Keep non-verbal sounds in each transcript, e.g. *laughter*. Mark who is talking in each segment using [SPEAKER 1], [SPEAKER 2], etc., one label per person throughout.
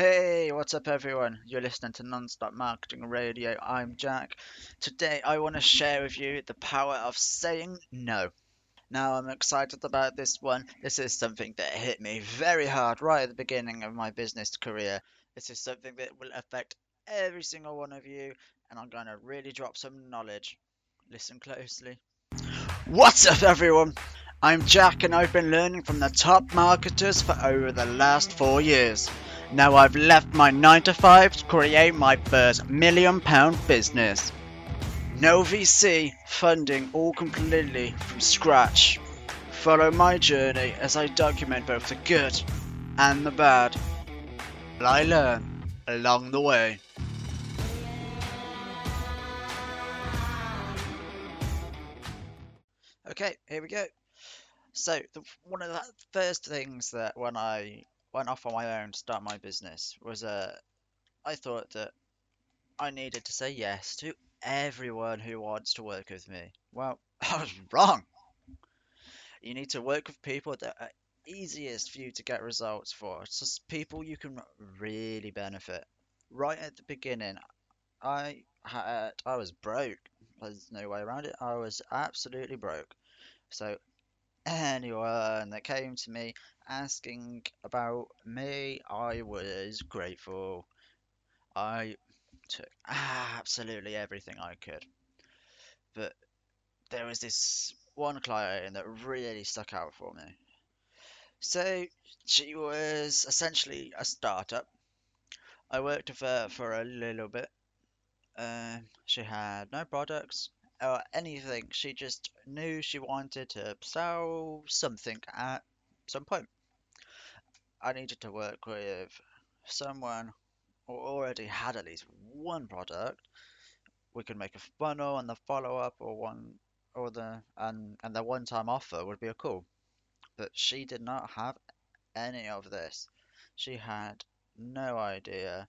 [SPEAKER 1] Hey, what's up, everyone? You're listening to Nonstop Marketing Radio. I'm Jack. Today, I want to share with you the power of saying no. Now, I'm excited about this one. This is something that hit me very hard right at the beginning of my business career. This is something that will affect every single one of you, and I'm going to really drop some knowledge. Listen closely. What's up, everyone? I'm Jack, and I've been learning from the top marketers for over the last four years. Now I've left my 9 to 5 to create my first million pound business. No VC funding all completely from scratch. Follow my journey as I document both the good and the bad. And I learn along the way. Okay, here we go. So, the, one of the first things that when I went off on my own to start my business was uh, I thought that I needed to say yes to everyone who wants to work with me. Well, *laughs* I was wrong. You need to work with people that are easiest for you to get results for. It's just people you can really benefit. Right at the beginning, I had I was broke. There's no way around it. I was absolutely broke. So anyone that came to me asking about me, I was grateful. I took absolutely everything I could. But there was this one client that really stuck out for me. So she was essentially a startup. I worked with her for a little bit. Uh, she had no products or anything. She just knew she wanted to sell something at some point. I needed to work with someone who already had at least one product. We could make a funnel and the follow up or one or the and and the one time offer would be a cool. But she did not have any of this. She had no idea.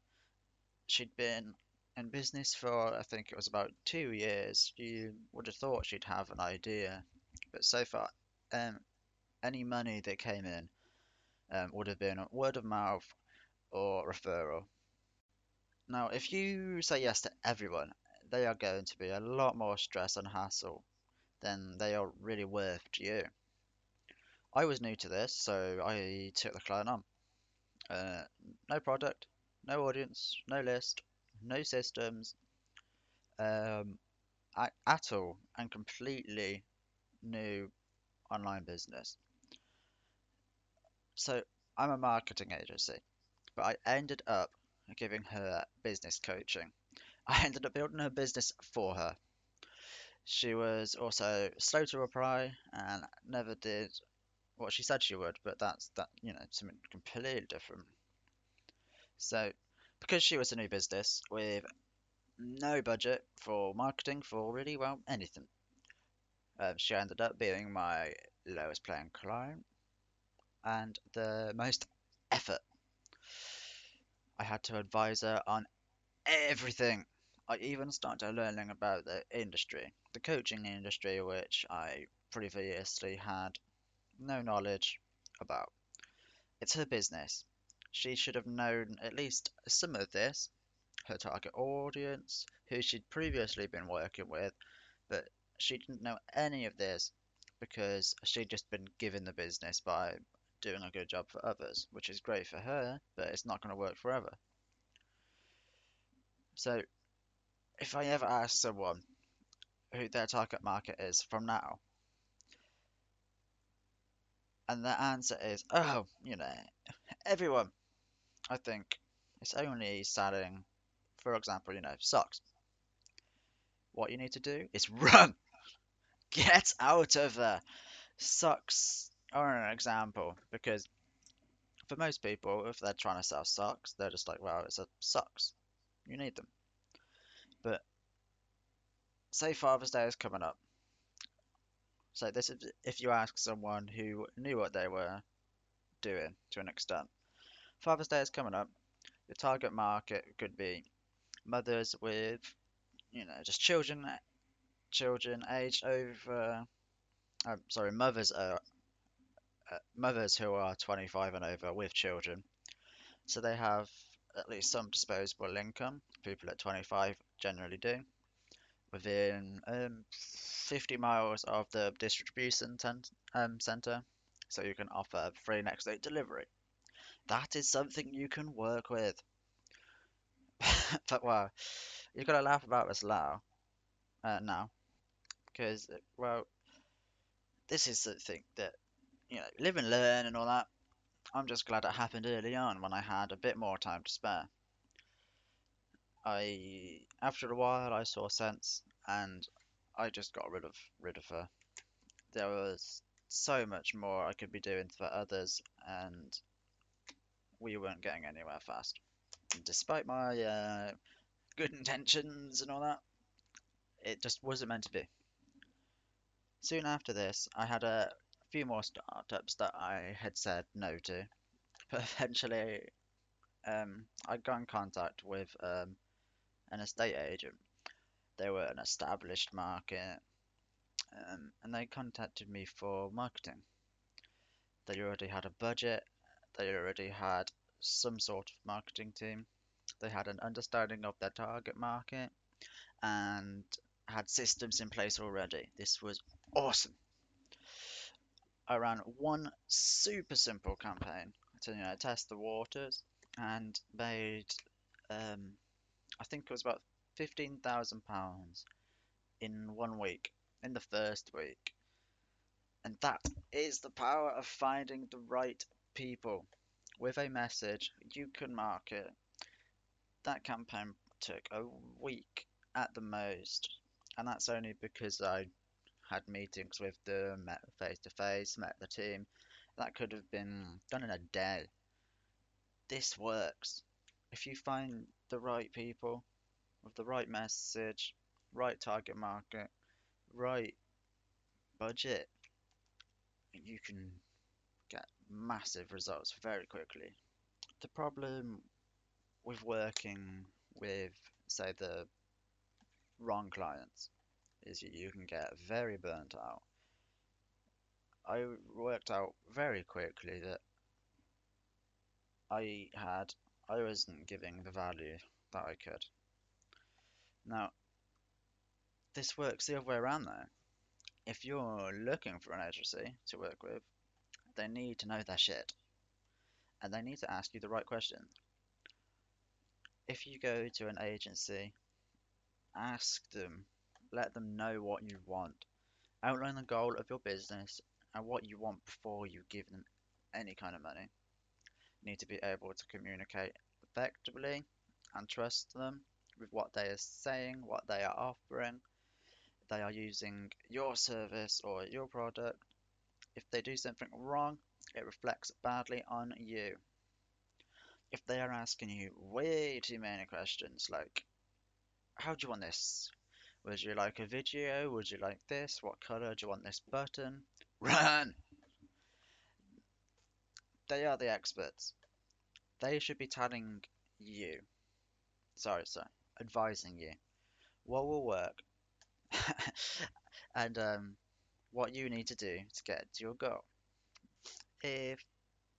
[SPEAKER 1] She'd been in business for I think it was about two years. You would have thought she'd have an idea, but so far, um, any money that came in um, would have been word of mouth or referral. Now, if you say yes to everyone, they are going to be a lot more stress and hassle than they are really worth to you. I was new to this, so I took the client on. Uh, no product, no audience, no list, no systems um, at, at all, and completely new online business. So I'm a marketing agency, but I ended up giving her business coaching. I *laughs* ended up building her business for her. She was also slow to reply and never did what she said she would, but that's that you know something completely different. So because she was a new business with no budget for marketing for really well anything, um, she ended up being my lowest paying client and the most effort. I had to advise her on everything. I even started learning about the industry, the coaching industry, which I previously had no knowledge about. It's her business. She should have known at least some of this, her target audience, who she'd previously been working with, but she didn't know any of this because she'd just been given the business by doing a good job for others, which is great for her, but it's not going to work forever. So, if I ever ask someone who their target market is from now, and their answer is, oh, you know, everyone, I think it's only selling, for example, you know, socks. What you need to do is *laughs* run. Get out of there. Socks are an example because for most people, if they're trying to sell socks, they're just like, well, it's a socks. You need them. But say Father's Day is coming up. So this is if you ask someone who knew what they were doing to an extent. Father's Day is coming up. The target market could be mothers with, you know, just children, children aged over. Uh, sorry, mothers are uh, mothers who are 25 and over with children. So they have at least some disposable income. People at 25 generally do. Within um, 50 miles of the distribution tent, um, center, so you can offer free next day delivery. That is something you can work with. *laughs* but well, you've got to laugh about this now, uh, now, because well, this is the thing that you know, live and learn and all that. I'm just glad it happened early on when I had a bit more time to spare. I, after a while, I saw sense, and I just got rid of rid of her. There was so much more I could be doing for others, and we weren't getting anywhere fast. And despite my uh, good intentions and all that, it just wasn't meant to be. Soon after this, I had a few more startups that I had said no to, *laughs* but eventually, um, I got in contact with um, an estate agent. They were an established market, um, and they contacted me for marketing. They already had a budget, they already had some sort of marketing team, they had an understanding of their target market, and had systems in place already. This was awesome. I ran one super simple campaign to you know test the waters and made um, I think it was about fifteen thousand pounds in one week in the first week, and that is the power of finding the right people with a message you can market. That campaign took a week at the most, and that's only because I had meetings with them, met face to face, met the team. That could have been done in a day. This works. If you find the right people with the right message, right target market, right budget, you can massive results very quickly. The problem with working with, say, the wrong clients is you, can get very burnt out. I worked out very quickly that I had I wasn't giving the value that I could. Now, this works the other way around though. If you're looking for an agency to work with, they need to know their shit. And they need to ask you the right questions. If you go to an agency, ask them, let them know what you want. Outline the goal of your business and what you want before you give them any kind of money. You need to be able to communicate effectively and trust them with what they are saying, what they are offering. They are using your service or your product. If they do something wrong, it reflects badly on you. If they are asking you way too many questions, like, how do you want this? Would you like a video? Would you like this? What color do you want this button? *laughs* Run! They are the experts. They should be telling you. Sorry, sorry. Advising you. What will work *laughs* and um, what you need to do to get to your goal. If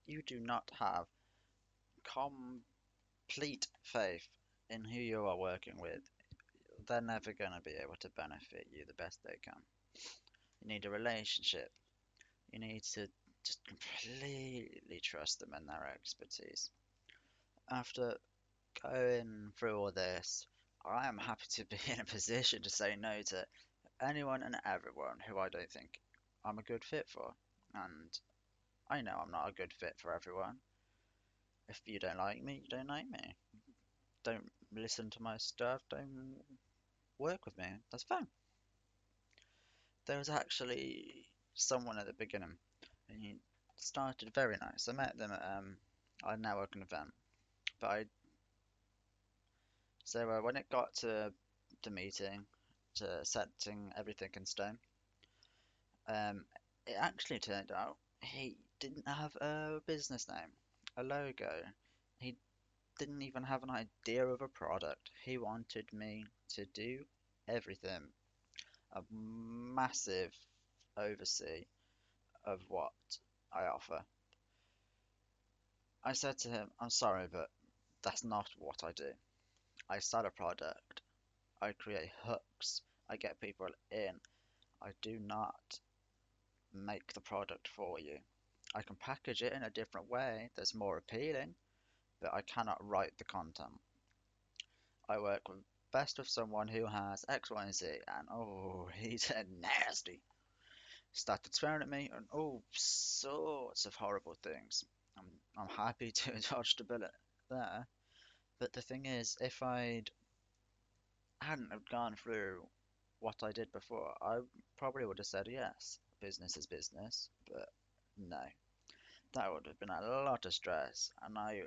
[SPEAKER 1] you do not have complete faith in who you are working with, they're never going to be able to benefit you the best they can. You need a relationship. You need to just completely trust them and their expertise. After going through all this, I am happy to be *laughs* in a position to say no to anyone and everyone who I don't think I'm a good fit for. And I know I'm not a good fit for everyone. If you don't like me, you don't like me. Don't listen to my stuff, don't work with me. That's fine. There was actually someone at the beginning, and he started very nice. I met them at um, a networking event, but I so uh, when it got to the meeting, to setting everything in stone, um, it actually turned out he didn't have a business name, a logo. He didn't even have an idea of a product. He wanted me to do everything. A massive oversee of what I offer. I said to him, I'm sorry, but That's not what I do. I sell a product. I create hooks. I get people in. I do not make the product for you. I can package it in a different way that's more appealing, but I cannot write the content. I work with best with someone who has X, Y, and Z, and oh, *laughs* he's a nasty. Started swearing at me and all sorts of horrible things. I'm, I'm happy *laughs* to dodge the bullet there, but the thing is, if I'd hadn't have gone through what I did before, I probably would have said yes, business is business, but no, that would have been a lot of stress, and I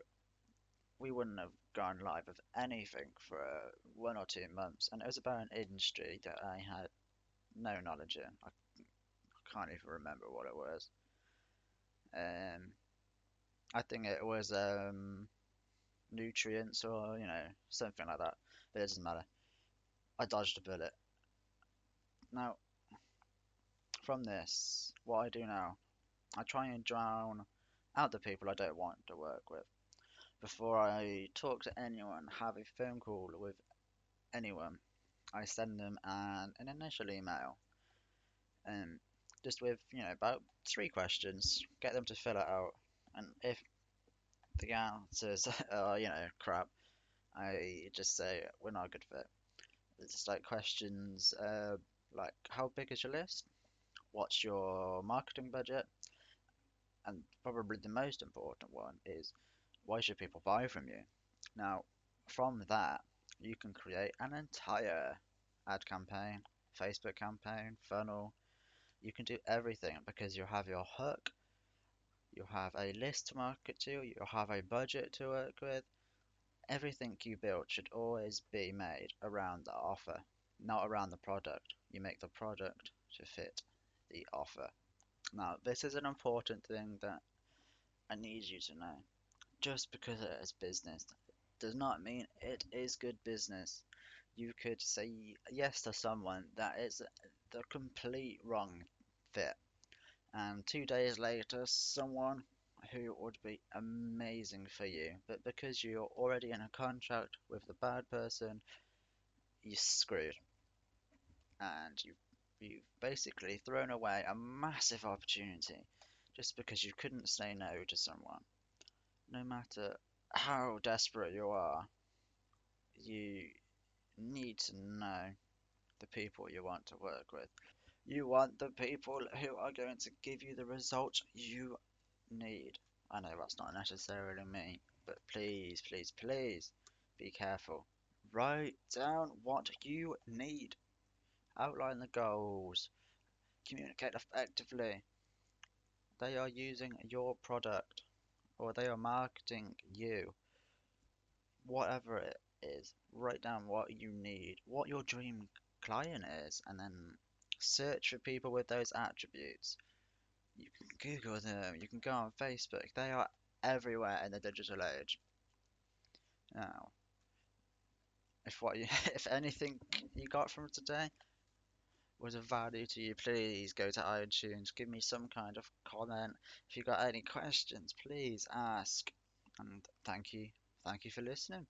[SPEAKER 1] we wouldn't have gone live with anything for one or two months, and it was about an industry that I had no knowledge in. I, I can't even remember what it was. Um, I think it was um, nutrients or you know something like that, but it doesn't matter. I dodged a bullet. Now, from this, what I do now, I try and drown out the people I don't want to work with before I talk to anyone, have a phone call with anyone, I send them an, an initial email, um, just with you know about three questions, get them to fill it out, and if the answers *laughs* are you know crap, I just say we're not a good fit. It's like questions uh, like how big is your list? What's your marketing budget? And probably the most important one is why should people buy from you? Now, from that, you can create an entire ad campaign, Facebook campaign, funnel. You can do everything because you have your hook, you have a list to market to, you have a budget to work with. Everything you build should always be made around the offer, not around the product. You make the product to fit the offer. Now, this is an important thing that I need you to know just because it is business does not mean it is good business. You could say yes to someone that is the complete wrong fit, and two days later, someone who would be amazing for you, but because you're already in a contract with the bad person, you're screwed, and you you've basically thrown away a massive opportunity just because you couldn't say no to someone. No matter how desperate you are, you need to know the people you want to work with. You want the people who are going to give you the results you need. I know that's not necessarily me, but please, please, please be careful. Write down what you need. Outline the goals. Communicate effectively. They are using your product or they are marketing you, whatever it is, write down what you need, what your dream client is, and then search for people with those attributes. You can Google them, you can go on Facebook, they are everywhere in the digital age. Now, if what you, *laughs* if anything you got from today was of value to you, please go to iTunes, give me some kind of comment. If you got any questions, please ask. And thank you. Thank you for listening.